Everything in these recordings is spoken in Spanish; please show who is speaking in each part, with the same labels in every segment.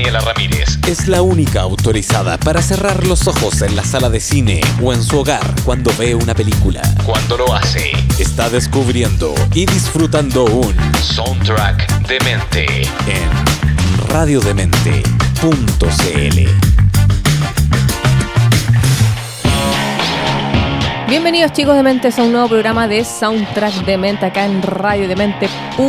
Speaker 1: Daniela Ramírez.
Speaker 2: Es la única autorizada para cerrar los ojos en la sala de cine o en su hogar cuando ve una película.
Speaker 1: Cuando lo hace,
Speaker 2: Está descubriendo y disfrutando un
Speaker 1: soundtrack de mente.
Speaker 2: en radiodemente.cl.
Speaker 3: Bienvenidos chicos de Mentes a un nuevo programa de Soundtrack de Mente acá en radiodemente.cl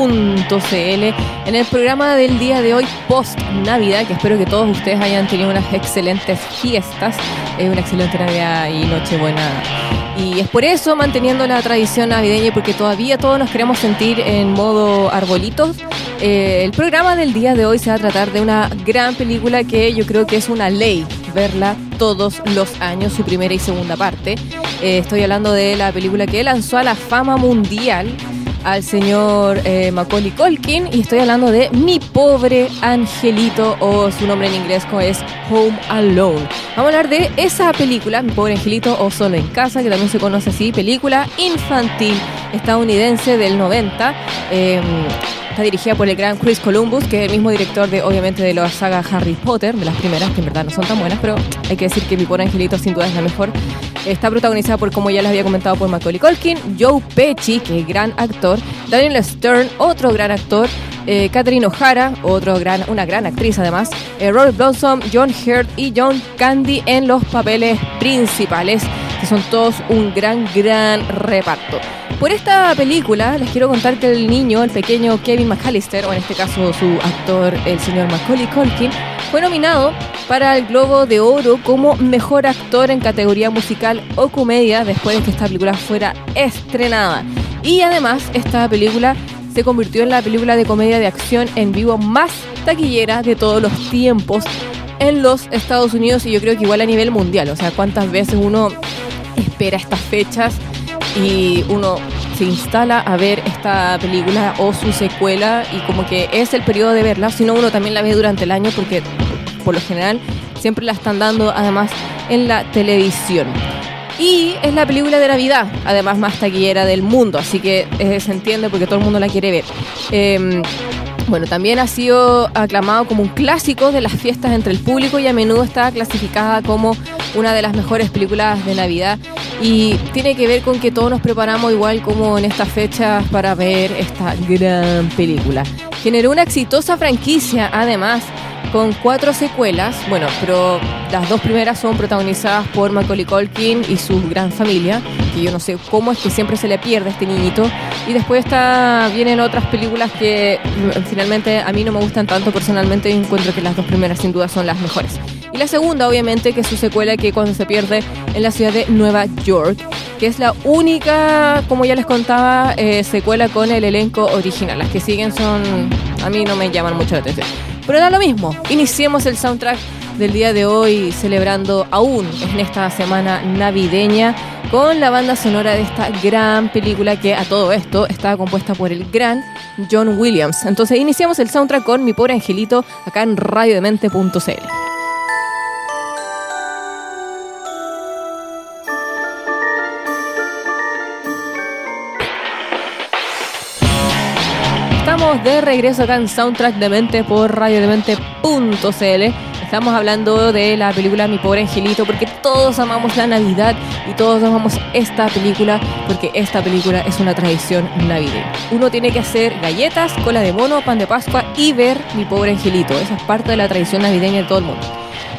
Speaker 3: en el programa del día de hoy post Navidad que espero que todos ustedes hayan tenido unas excelentes fiestas, eh, una excelente Navidad y Nochebuena y es por eso manteniendo la tradición navideña porque todavía todos nos queremos sentir en modo arbolitos. eh, el programa del día de hoy se va a tratar de una gran película que yo creo que es una ley verla todos los años, su primera y segunda parte. Eh, estoy hablando de la película que lanzó a la fama mundial al señor eh, Macaulay Culkin y estoy hablando de Mi Pobre Angelito o su nombre en inglés es Home Alone. Vamos a hablar de esa película, Mi Pobre Angelito o Solo en Casa, que también se conoce así, película infantil estadounidense del 90. eh, Está dirigida por el gran Chris Columbus, que es el mismo director de, obviamente, de la saga Harry Potter, de las primeras, que en verdad no son tan buenas, pero hay que decir que Mi Pobre Angelito sin duda es la mejor. Está protagonizada por, como ya les había comentado, por Macaulay Culkin, Joe Pesci, que es gran actor, Daniel Stern, otro gran actor, eh, Catherine O'Hara, otro gran, una gran actriz además, eh, Robert Blossom, John Hurt y John Candy en los papeles principales, que son todos un gran, gran reparto. Por esta película les quiero contar que el niño, el pequeño Kevin McAllister, o en este caso su actor, el señor Macaulay Culkin, fue nominado para el Globo de Oro como mejor actor en categoría musical o comedia después de que esta película fuera estrenada. Y además esta película se convirtió en la película de comedia de acción en vivo más taquillera de todos los tiempos en los Estados Unidos y yo creo que igual a nivel mundial. O sea, cuántas veces uno espera estas fechas y uno se instala a ver esta película o su secuela y como que es el periodo de verla, sino uno también la ve durante el año porque por lo general siempre la están dando además en la televisión. Y es la película de Navidad, además más taquillera del mundo, así que eh, se entiende porque todo el mundo la quiere ver. Eh, bueno, también ha sido aclamado como un clásico de las fiestas entre el público y a menudo está clasificada como una de las mejores películas de Navidad y tiene que ver con que todos nos preparamos igual como en estas fechas para ver esta gran película. Generó una exitosa franquicia además con cuatro secuelas, bueno, pero las dos primeras son protagonizadas por Macaulay Culkin y su gran familia, que yo no sé cómo es que siempre se le pierde a este niñito. Y después está, vienen otras películas que mm, finalmente a mí no me gustan tanto personalmente y encuentro que las dos primeras sin duda son las mejores. Y la segunda, obviamente, que es su secuela que cuando se pierde en la ciudad de Nueva York, que es la única, como ya les contaba, eh, secuela con el elenco original. Las que siguen son, a mí no me llaman mucho la atención. Pero da lo mismo, iniciemos el soundtrack del día de hoy celebrando aún en esta semana navideña con la banda sonora de esta gran película que a todo esto estaba compuesta por el gran John Williams. Entonces iniciamos el soundtrack con Mi Pobre Angelito acá en radiodemente.cl. De regreso acá en Soundtrack de Mente por radiodemente.cl. Estamos hablando de la película Mi Pobre Angelito porque todos amamos la Navidad y todos amamos esta película porque esta película es una tradición navideña. Uno tiene que hacer galletas, cola de mono, pan de Pascua y ver Mi Pobre Angelito. Esa es parte de la tradición navideña de todo el mundo.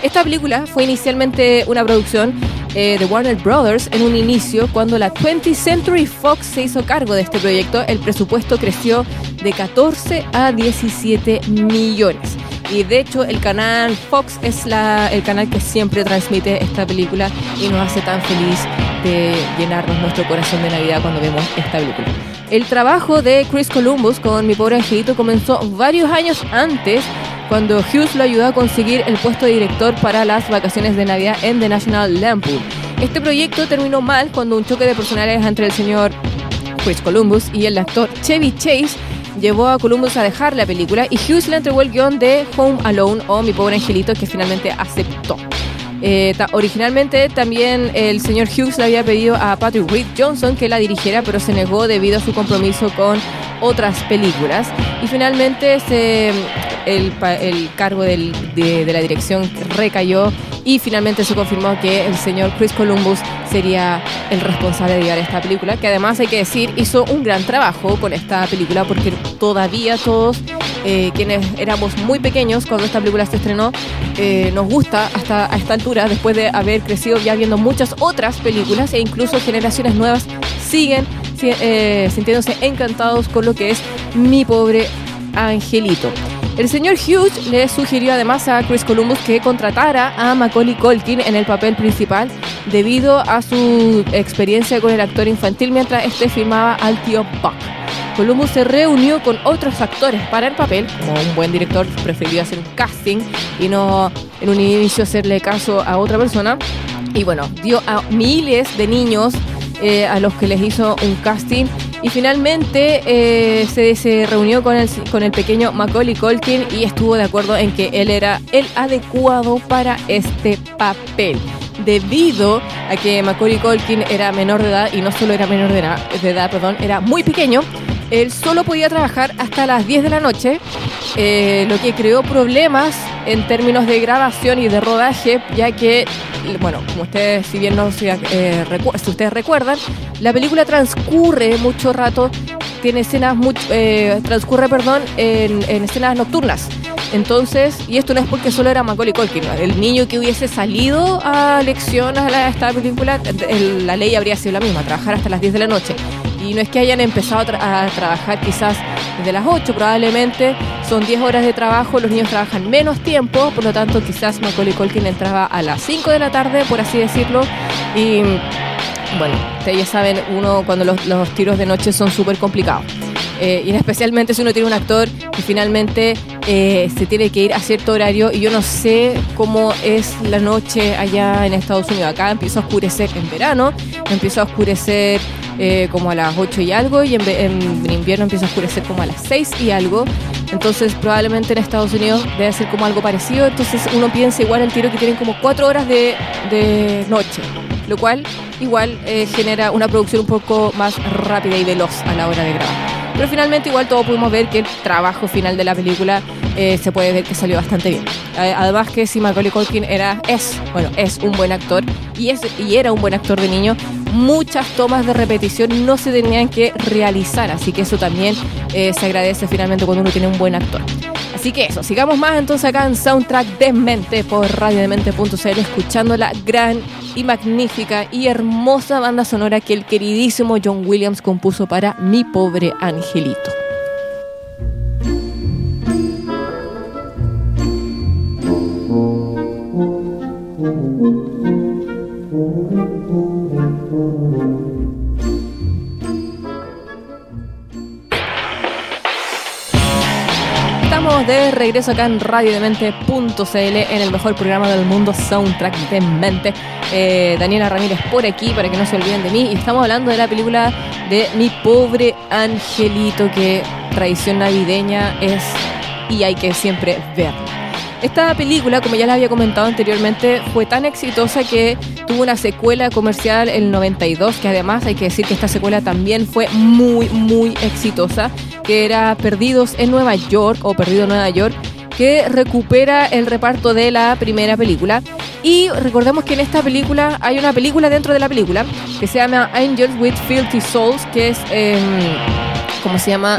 Speaker 3: Esta película fue inicialmente una producción eh, de Warner Brothers en un inicio cuando la 20th Century Fox se hizo cargo de este proyecto. El presupuesto creció de 14 a 17 millones. Y de hecho el canal Fox es la, el canal que siempre transmite esta película y nos hace tan feliz de llenarnos nuestro corazón de Navidad cuando vemos esta película. El trabajo de Chris Columbus con Mi Pobre Angelito comenzó varios años antes cuando Hughes lo ayudó a conseguir el puesto de director para las vacaciones de Navidad en The National Lampoon. Este proyecto terminó mal cuando un choque de personalidades entre el señor Chris Columbus y el actor Chevy Chase llevó a Columbus a dejar la película y Hughes le entregó el guion de Home Alone o Mi Pobre Angelito que finalmente aceptó. Eh, originalmente también el señor Hughes le había pedido a Patrick Reed Johnson que la dirigiera, pero se negó debido a su compromiso con otras películas. Y finalmente el, el cargo de la dirección recayó y finalmente se confirmó que el señor Chris Columbus sería el responsable de llevar esta película, que además hay que decir hizo un gran trabajo con esta película porque todavía todos eh, quienes éramos muy pequeños cuando esta película se estrenó, eh, nos gusta hasta a esta altura, después de haber crecido ya viendo muchas otras películas e incluso generaciones nuevas siguen si- eh, sintiéndose encantados con lo que es Mi Pobre Angelito. El señor Hughes le sugirió además a Chris Columbus que contratara a Macaulay Culkin en el papel principal debido a su experiencia con el actor infantil mientras este filmaba al tío Buck. Columbus se reunió con otros actores para el papel, como un buen director prefirió hacer un casting y no en un inicio hacerle caso a otra persona. Y bueno, dio a miles de niños eh, a los que les hizo un casting y finalmente eh, se, reunió con el, con el pequeño Macaulay Culkin y estuvo de acuerdo en que él era el adecuado para este papel. Debido a que Macaulay Culkin era menor de edad y no solo era menor de edad, de edad perdón, era muy pequeño, él solo podía trabajar hasta las 10 de la noche, eh, lo que creó problemas en términos de grabación y de rodaje, ya que, bueno, como ustedes, si bien no eh, recu- ustedes recuerdan, la película transcurre mucho rato, tiene escenas, much- eh, transcurre, perdón, en, en escenas nocturnas. Entonces, y esto no es porque solo era Macaulay Culkin, el niño que hubiese salido a lección a la- esta película, el- la ley habría sido la misma, trabajar hasta las 10 de la noche. Y no es que hayan empezado a trabajar quizás desde las 8, probablemente son 10 horas de trabajo, los niños trabajan menos tiempo, por lo tanto quizás Macaulay Culkin entraba a las 5 de la tarde, por así decirlo, y bueno, ustedes saben, uno cuando los, los tiros de noche son súper complicados. Eh, y especialmente si uno tiene un actor que finalmente eh, se tiene que ir a cierto horario y yo no sé cómo es la noche allá en Estados Unidos. Acá empieza a oscurecer en verano, empieza a oscurecer eh, como a las 8 y algo y en, ve- en invierno empieza a oscurecer como a las 6 y algo. Entonces probablemente en Estados Unidos debe ser como algo parecido. Entonces uno piensa igual al tiro que tienen como 4 horas de, de noche, lo cual igual eh, genera una producción un poco más rápida y veloz a la hora de grabar. Pero finalmente igual todos pudimos ver que el trabajo final de la película eh, se puede ver que salió bastante bien. Eh, Además que si Macaulay Culkin era, es, bueno, es un buen actor y, es, y era un buen actor de niño, muchas tomas de repetición no se tenían que realizar, así que eso también eh, se agradece finalmente cuando uno tiene un buen actor. Así que eso, sigamos más entonces acá en Soundtrack de Mente por radiodemente.cl escuchando la gran y magnífica y hermosa banda sonora que el queridísimo John Williams compuso para Mi Pobre Angelito. Regreso acá en radiodemente.cl en el mejor programa del mundo, Soundtrack de Mente. Eh, Daniela Ramírez por aquí para que no se olviden de mí. Y estamos hablando de la película de Mi Pobre Angelito, que tradición navideña es y hay que siempre verla. Esta película, como ya les había comentado anteriormente, fue tan exitosa que tuvo una secuela comercial en el 92, que además hay que decir que esta secuela también fue muy, muy exitosa, que era Perdidos en Nueva York o Perdido en Nueva York, que recupera el reparto de la primera película. Y recordemos que en esta película hay una película dentro de la película que se llama Angels with Filthy Souls, que es, eh, ¿cómo se llama?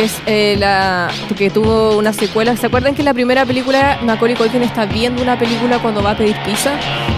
Speaker 3: Que es eh, la que tuvo una secuela. ¿Se acuerdan que en la primera película Macaulay Culkin está viendo una película cuando va a pedir pizza?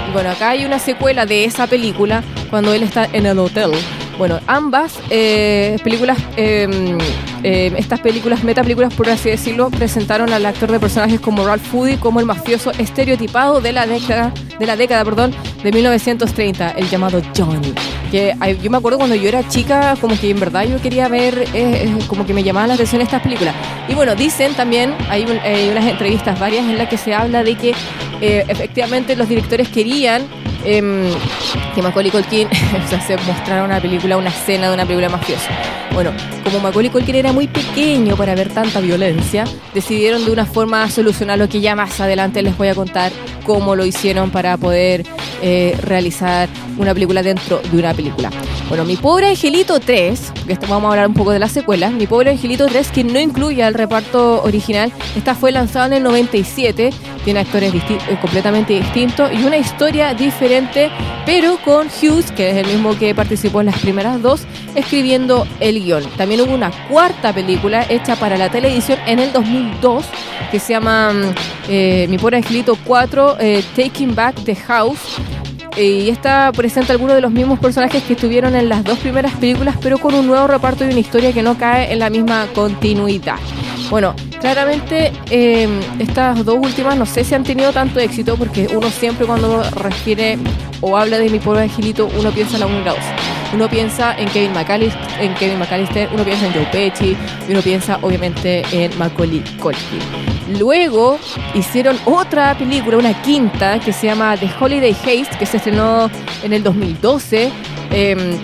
Speaker 3: Y bueno, acá hay una secuela de esa película cuando él está en el hotel. Bueno, ambas eh, películas, eh, eh, estas películas, metapelículas por así decirlo, presentaron al actor de personajes como Ralph Foody como el mafioso estereotipado de la década, de la década, perdón, de 1930, el llamado Johnny. Que yo me acuerdo cuando yo era chica, como que en verdad yo quería ver, eh, eh, como que me llamaban la atención estas películas. Y bueno, dicen también, hay, hay unas entrevistas varias en las que se habla de que eh, efectivamente los directores querían em, que Macaulay Culkin o sea, se mostrara una película, una escena de una película mafiosa. Bueno, como Macaulay Culkin era muy pequeño para ver tanta violencia, decidieron de una forma solucionar lo que ya más adelante les voy a contar cómo lo hicieron para poder eh, realizar una película dentro de una película. Bueno, Mi Pobre Angelito 3, que vamos a hablar un poco de la secuela, Mi Pobre Angelito 3, que no incluye al reparto original, esta fue lanzada en el 97, tiene actores eh, completamente distintos y una historia diferente, pero con Hughes, que es el mismo que participó en las primeras dos, escribiendo el guion. También hubo una cuarta película hecha para la televisión en el 2002, que se llama mm, eh, Mi Pobre Angelito 4, eh, Taking Back the House, y esta presenta algunos de los mismos personajes que estuvieron en las dos primeras películas, pero con un nuevo reparto y una historia que no cae en la misma continuidad. Bueno, claramente eh, estas dos últimas no sé si han tenido tanto éxito porque uno siempre cuando refiere o habla de mi pobre angelito, uno piensa en la 1 y la 2. Uno piensa en Kevin McAllister, en Kevin McAllister, uno piensa en Joe Pesci y uno piensa obviamente en Macaulay Culkin. Luego hicieron otra película, una quinta, que se llama The Holiday Haste, que se estrenó en el 2012. Eh,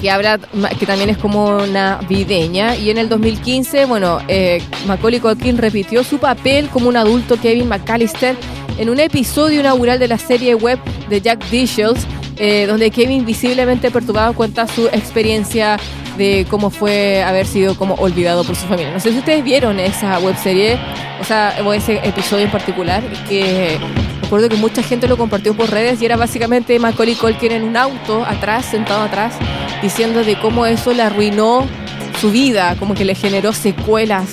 Speaker 3: que habla, que también es como navideña. Y en el 2015, bueno, eh, Macaulay Culkin repitió su papel como un adulto Kevin McAllister en un episodio inaugural de la serie web de Jack Dishes, eh, donde Kevin visiblemente perturbado cuenta su experiencia de cómo fue haber sido como olvidado por su familia. No sé si ustedes vieron esa web serie, o sea, o ese episodio en particular, que recuerdo que mucha gente lo compartió por redes y era básicamente Macaulay Culkin en un auto atrás, sentado atrás, diciendo de cómo eso le arruinó su vida, como que le generó secuelas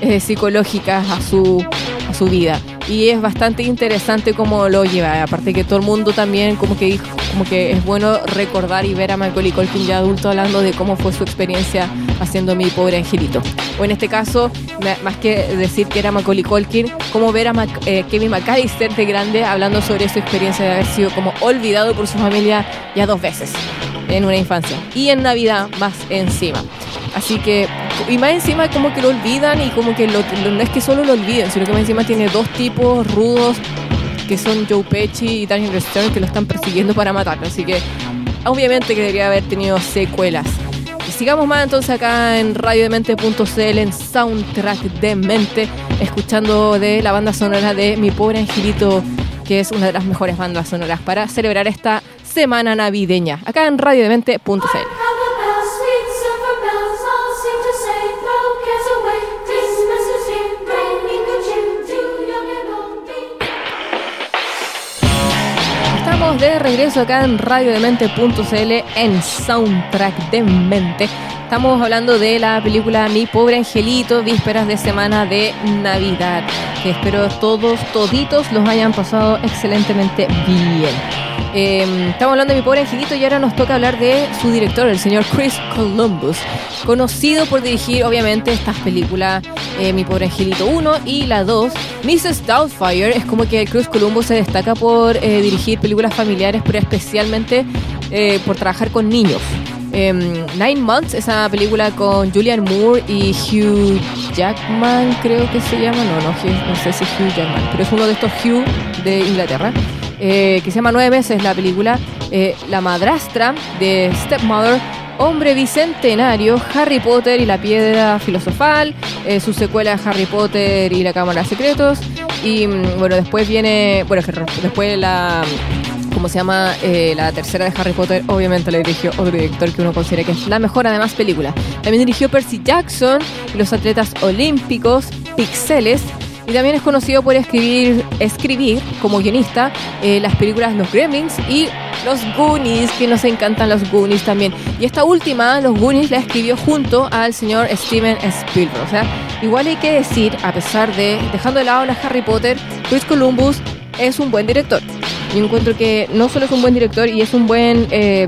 Speaker 3: eh, psicológicas a su, a su vida. Y es bastante interesante cómo lo lleva. Aparte que todo el mundo también como que dijo, como que es bueno recordar y ver a Macaulay Culkin ya adulto hablando de cómo fue su experiencia haciendo mi pobre angelito. O en este caso, más que decir que era Macaulay Culkin, como ver a Mac, eh, Kevin McAllister de grande hablando sobre su experiencia de haber sido como olvidado por su familia ya dos veces en una infancia y en Navidad más encima. Así que, y más encima como que lo olvidan y como que lo, no es que solo lo olviden, sino que más encima tiene dos tipos rudos que son Joe Pesci y Daniel Stern que lo están persiguiendo para matarlo. Así que obviamente que debería haber tenido secuelas. Sigamos más entonces acá en radiodemente.cl en Soundtrack de Mente, escuchando de la banda sonora de Mi Pobre Angelito, que es una de las mejores bandas sonoras para celebrar esta semana navideña, acá en radiodemente.cl. de regreso acá en radiodemente.cl en Soundtrack de Mente. Estamos hablando de la película Mi Pobre Angelito, vísperas de semana de Navidad, espero todos, toditos los hayan pasado excelentemente bien. Eh, estamos hablando de Mi Pobre Angelito y ahora nos toca hablar de su director, el señor Chris Columbus, conocido por dirigir obviamente estas películas eh, Mi Pobre Angelito 1 y la 2. Mrs. Doubtfire es como que Chris Columbus se destaca por eh, dirigir películas familiares, pero especialmente eh, por trabajar con niños. Um, Nine Months, esa película con Julian Moore y Hugh Jackman, creo que se llama. No, no, no sé si Hugh Jackman, pero es uno de estos Hugh de Inglaterra. Eh, que se llama Nueve meses la película. Eh, la madrastra de Stepmother, Hombre Bicentenario, Harry Potter y la Piedra Filosofal, eh, su secuela Harry Potter y la Cámara de Secretos. Y mm, bueno, después viene, bueno, después la como se llama la tercera de Harry Potter, obviamente la dirigió otro director que uno considera que es la mejor además película. También dirigió Percy Jackson los atletas olímpicos, Pixeles, y también es conocido por escribir, escribir como guionista eh, las películas Los Gremlins y Los Goonies, que nos encantan los Goonies también. Y esta última, Los Goonies, la escribió junto al señor Steven Spielberg. O sea, igual hay que decir, a pesar de, dejando de lado la Harry Potter, Chris Columbus es un buen director. Yo encuentro que no solo es un buen director y es un buen... Eh,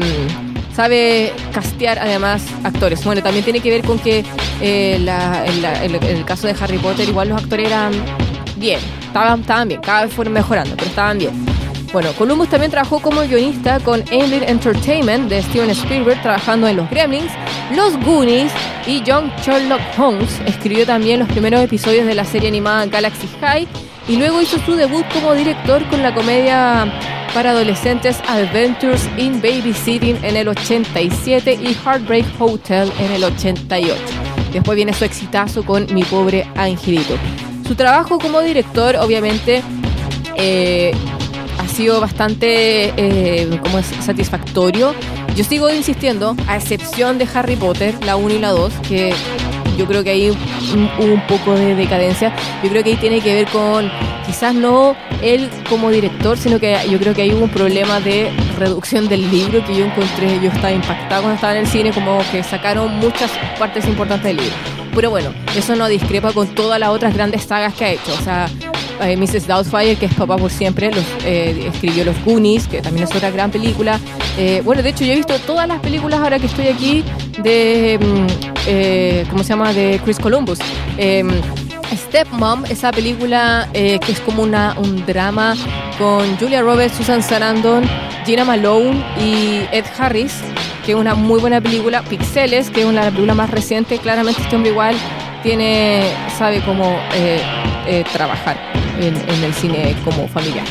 Speaker 3: sabe castear además actores. Bueno, también tiene que ver con que eh, en, el caso de Harry Potter igual los actores eran bien, estaban, bien, cada vez fueron mejorando, pero estaban bien. Bueno, Columbus también trabajó como guionista con Amblin Entertainment de Steven Spielberg, trabajando en Los Gremlins, Los Goonies y John Sherlock Holmes. Escribió también los primeros episodios de la serie animada Galaxy High y luego hizo su debut como director con la comedia para adolescentes Adventures in Babysitting en el 87 y Heartbreak Hotel en el 88. Después viene su exitazo con Mi pobre angelito. Su trabajo como director obviamente eh, ha sido bastante eh, satisfactorio yo sigo insistiendo, a excepción de Harry Potter, la 1 y la 2, que yo creo que ahí hubo un poco de decadencia. Yo creo que ahí tiene que ver con, quizás no él como director, sino que yo creo que ahí hubo un problema de reducción del libro que yo encontré, yo estaba impactada cuando estaba en el cine, como que sacaron muchas partes importantes del libro. Pero bueno, eso no discrepa con todas las otras grandes sagas que ha hecho. O sea, eh, Mrs. Doubtfire, que es Papá por Siempre, los, eh, escribió Los Goonies, que también es otra gran película. Eh, bueno, de hecho yo he visto todas las películas ahora que estoy aquí de, mm, ¿cómo se llama?, de Chris Columbus. Em, Stepmom, esa película que es como una, un drama con Julia Roberts, Susan Sarandon, Gina Malone y Ed Harris, que es una muy buena película. Pixeles, que es una película más reciente. Claramente este hombre igual tiene, sabe cómo trabajar en, el cine como familiar.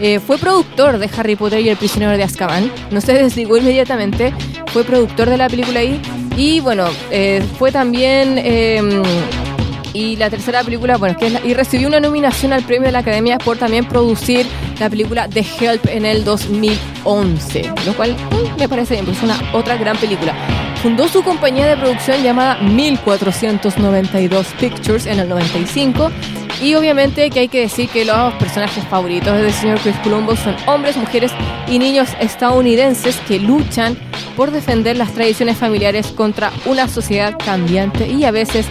Speaker 3: Eh, fue productor de Harry Potter y el prisionero de Azkaban. No se desligó inmediatamente. Fue productor de la película ahí. Y bueno, eh, fue también... Em, y la tercera película, bueno, que y recibió una nominación al premio de la Academia por también producir la película The Help en el 2011, lo cual mm, me parece bien, pues es una otra gran película. Fundó su compañía de producción llamada 1492 Pictures en el 95 y obviamente que hay que decir que los personajes favoritos del señor Chris Columbus son hombres, mujeres y niños estadounidenses que luchan por defender las tradiciones familiares contra una sociedad cambiante y a veces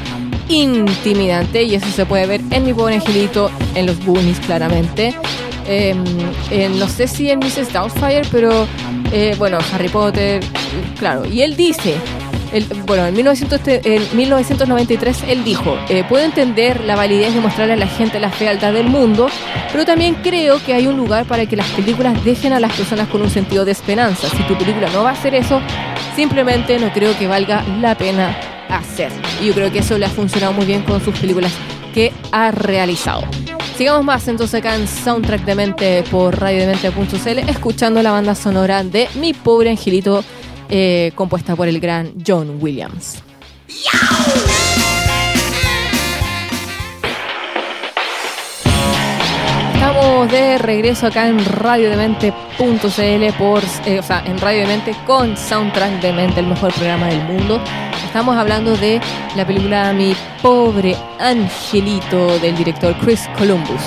Speaker 3: intimidante. Y eso se puede ver en Mi Pobre Angelito, en los Goonies claramente. Em, no sé si en Mrs. Doubtfire, pero eh, bueno, Harry Potter, claro. Y él dice bueno, en, 1993 él dijo, eh, puedo entender la validez de mostrarle a la gente la fealdad del mundo, pero también creo que hay un lugar para que las películas dejen a las personas con un sentido de esperanza. Si tu película no va a hacer eso, simplemente no creo que valga la pena hacer. Y yo creo que eso le ha funcionado muy bien con sus películas que ha realizado. Sigamos más entonces acá en Soundtrack de Mente por radiodemente.cl escuchando la banda sonora de Mi Pobre Angelito eh, compuesta por el gran John Williams. Estamos de regreso acá en radiodemente.cl por, eh, o sea, en Radio Demente con Soundtrack de Mente, el mejor programa del mundo. Estamos hablando de la película Mi pobre angelito del director Chris Columbus.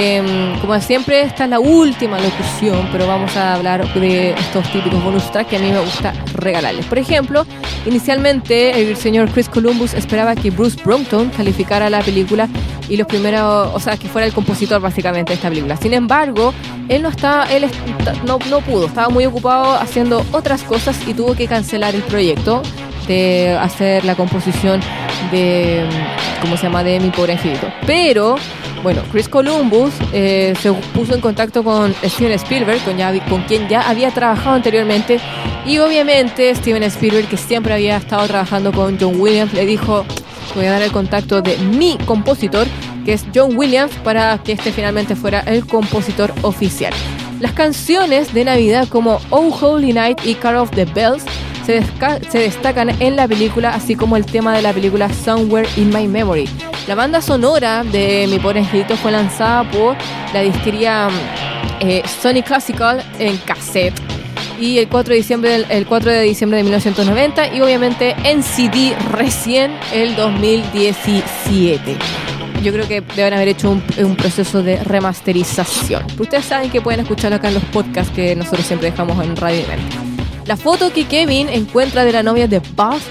Speaker 3: Em, como siempre, esta es la última locución, pero vamos a hablar de estos típicos bonus tracks que a mí me gusta regalarles. Por ejemplo, inicialmente el señor Chris Columbus esperaba que Bruce Brompton calificara la película y los primeros, o sea, que fuera el compositor básicamente de esta película. Sin embargo, él no estaba, él no, no pudo, estaba muy ocupado haciendo otras cosas y tuvo que cancelar el proyecto de hacer la composición de, ¿cómo se llama?, de Mi Pobre Angelito. Pero bueno, Chris Columbus eh, se puso en contacto con Steven Spielberg, con, con quien ya había trabajado anteriormente. Y obviamente Steven Spielberg, que siempre había estado trabajando con John Williams, le dijo, voy a dar el contacto de mi compositor, que es John Williams, para que este finalmente fuera el compositor oficial. Las canciones de Navidad como Oh Holy Night y Car of the Bells se, se, destacan en la película, así como el tema de la película Somewhere in My Memory. La banda sonora de Mi Pobre Angelito fue lanzada por la disquería eh, Sony Classical en cassette y el 4 de diciembre el 4 de diciembre de 1990 y obviamente en CD recién el 2017. Yo creo que deben haber hecho un, proceso de remasterización. ustedes saben que pueden escucharlo acá en los podcasts que nosotros siempre dejamos en Radio La foto que Kevin encuentra de la novia de Buzz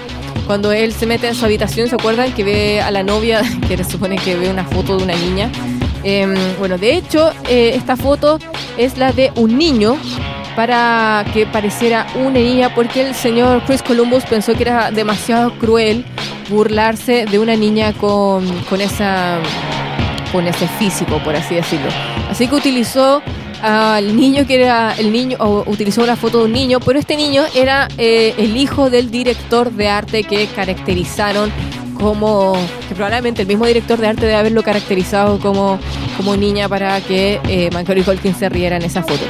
Speaker 3: cuando él se mete en su habitación, ¿se acuerdan? Que ve a la novia, que se supone que ve una foto de una niña. Em, bueno, de hecho, eh, esta foto es la de un niño para que pareciera una niña, porque el señor Chris Columbus pensó que era demasiado cruel burlarse de una niña con, con, esa, con ese físico, por así decirlo. Así que utilizó al niño que era el niño, o utilizó una foto de un niño, pero este niño era eh, el hijo del director de arte que caracterizaron como, que probablemente el mismo director de arte debe haberlo caracterizado como, como niña para que eh, Macaulay Culkin se riera en esa foto.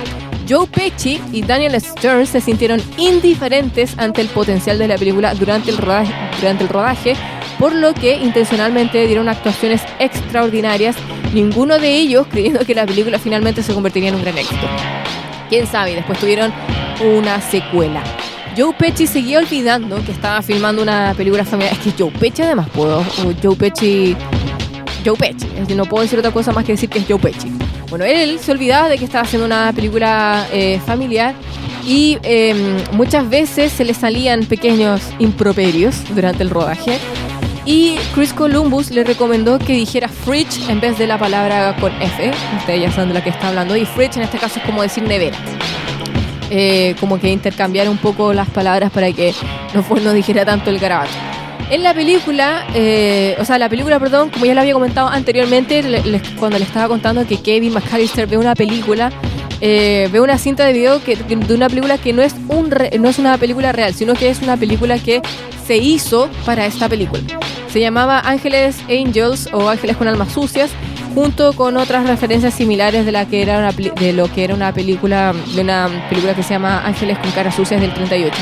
Speaker 3: Joe Pesci y Daniel Stern se sintieron indiferentes ante el potencial de la película durante el rodaje, durante el rodaje por lo que intencionalmente dieron actuaciones extraordinarias, ninguno de ellos creyendo que la película finalmente se convertiría en un gran éxito. Quién sabe, después tuvieron una secuela. Joe Pesci seguía olvidando que estaba filmando una película familiar. Es que Joe Pesci además puedo. Joe Pesci. Joe Pesci. No puedo decir otra cosa más que decir que es Joe Pesci. Bueno, él se olvidaba de que estaba haciendo una película eh, familiar y em, muchas veces se le salían pequeños improperios durante el rodaje. Y Chris Columbus le recomendó que dijera fridge en vez de la palabra con F. Ustedes ya saben de la que está hablando. Y fridge en este caso es como decir nevera. Eh, como que intercambiar un poco las palabras para que no, no dijera tanto el garabato. En la película, eh, o sea, la película, perdón, como ya lo había comentado anteriormente, cuando le estaba contando que Kevin McAllister ve una película, eh, ve una cinta de video que, de una película que no es, un no es una película real, sino que es una película que se hizo para esta película. Se llamaba Ángeles Angels o Ángeles con almas sucias junto con otras referencias similares de la que era una, de lo que era una película de una película que se llama Ángeles con caras sucias del 38.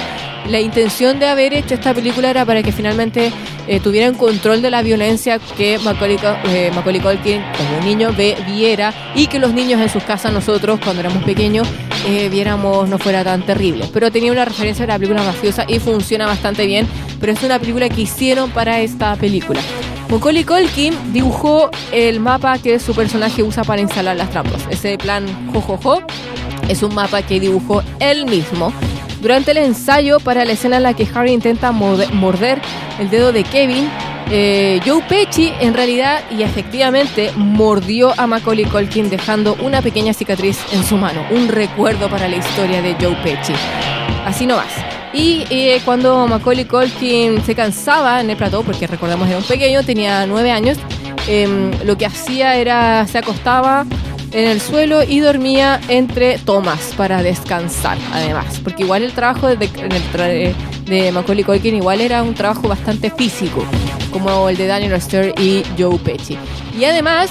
Speaker 3: La intención de haber hecho esta película era para que finalmente eh, tuvieran control de la violencia que Macaulay, eh, Culkin como niño ve, viera y que los niños en sus casas nosotros cuando éramos pequeños eh, viéramos no fuera tan terrible. Pero tenía una referencia a la película mafiosa y funciona bastante bien, pero es una película que hicieron para esta película. Macaulay Culkin dibujó el mapa que su personaje usa para instalar las trampas. Ese plan jojojo es un mapa que dibujó él mismo durante el ensayo para la escena en la que Harry intenta morder el dedo de Kevin. Eh, Joe Pesci en realidad y efectivamente mordió a Macaulay Culkin dejando una pequeña cicatriz en su mano, un recuerdo para la historia de Joe Pesci. Así no más. Y eh, cuando Macaulay Culkin se cansaba en el plató, porque recordamos era un pequeño, tenía nueve años, em, lo que hacía era se acostaba en el suelo y dormía entre tomas para descansar, además. Porque igual el trabajo de, de Macaulay Culkin igual era un trabajo bastante físico, como el de Daniel Lester y Joe Pesci. Y además,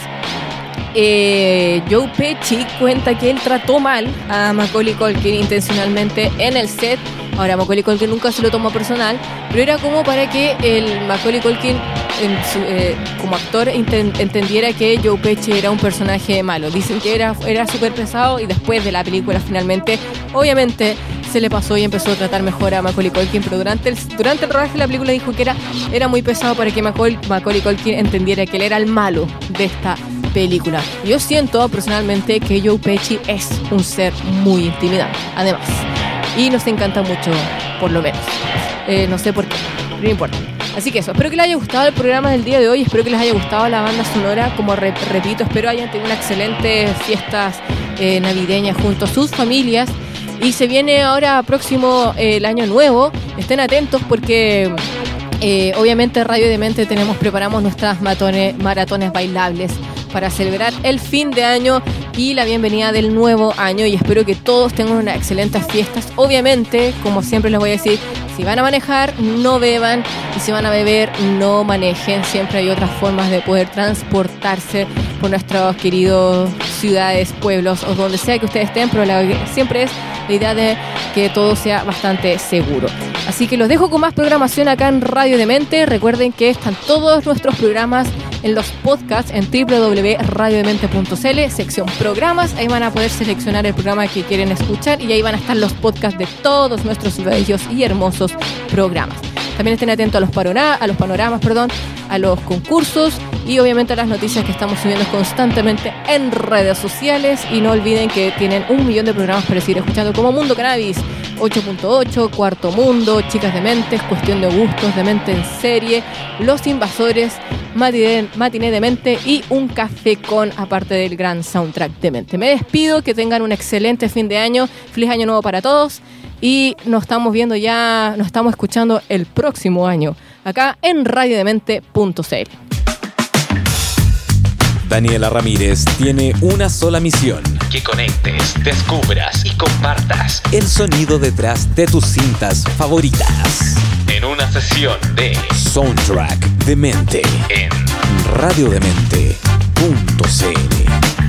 Speaker 3: eh, Joe Pesci cuenta que él trató mal a Macaulay Culkin intencionalmente en el set Ahora, Macaulay Culkin nunca se lo tomó personal, pero era como para que el Macaulay Culkin eh, como actor entendiera que Joe Pesci era un personaje malo. Dicen que era, era súper pesado y después de la película finalmente, obviamente se le pasó y empezó a tratar mejor a Macaulay Culkin, pero durante el, durante el rodaje de la película dijo que era, era muy pesado para que Macaulay, Macaulay Culkin entendiera que él era el malo de esta película. Yo siento personalmente que Joe Pesci es un ser muy intimidante. Además, y nos encanta mucho, por lo menos. Eh, no sé por qué, no importa. Así que eso, espero que les haya gustado el programa del día de hoy, espero que les haya gustado la banda sonora, como repito, espero hayan tenido una excelente fiestas eh, navideñas junto a sus familias. Y se viene ahora próximo eh, el año nuevo, estén atentos porque obviamente Radio de Mente tenemos, preparamos nuestras maratones bailables para celebrar el fin de año y la bienvenida del nuevo año y espero que todos tengan unas excelentes fiestas. Obviamente, como siempre les voy a decir, si van a manejar, no beban y si van a beber, no manejen. Siempre hay otras formas de poder transportarse por nuestros queridos ciudades, pueblos o donde sea que ustedes estén, pero siempre es la idea de que todo sea bastante seguro. Así que los dejo con más programación acá en Radio de Mente. Recuerden que están todos nuestros programas en los podcasts en www.radiodemente.cl, sección programas. Ahí van a poder seleccionar el programa que quieren escuchar y ahí van a estar los podcasts de todos nuestros bellos y hermosos programas. También estén atentos a los, a los panoramas, perdón, a los concursos y obviamente a las noticias que estamos subiendo constantemente en redes sociales. Y no olviden que tienen un millón de programas para seguir escuchando como Mundo Cannabis 8.8, Cuarto Mundo, Chicas de Mentes, Cuestión de Gustos, de Mente en Serie, Los Invasores, Matiné de Mente y Un Café con, aparte del gran soundtrack de Mente. Me despido, que tengan un excelente fin de año, feliz año nuevo para todos y nos estamos viendo ya, nos estamos escuchando el próximo año acá en radiodemente.cl.
Speaker 2: Daniela Ramírez tiene una sola misión.
Speaker 1: Que conectes, descubras y compartas
Speaker 2: el sonido detrás de tus cintas favoritas.
Speaker 1: En una sesión de
Speaker 2: Soundtrack de Mente
Speaker 1: en
Speaker 2: radiodemente.cl.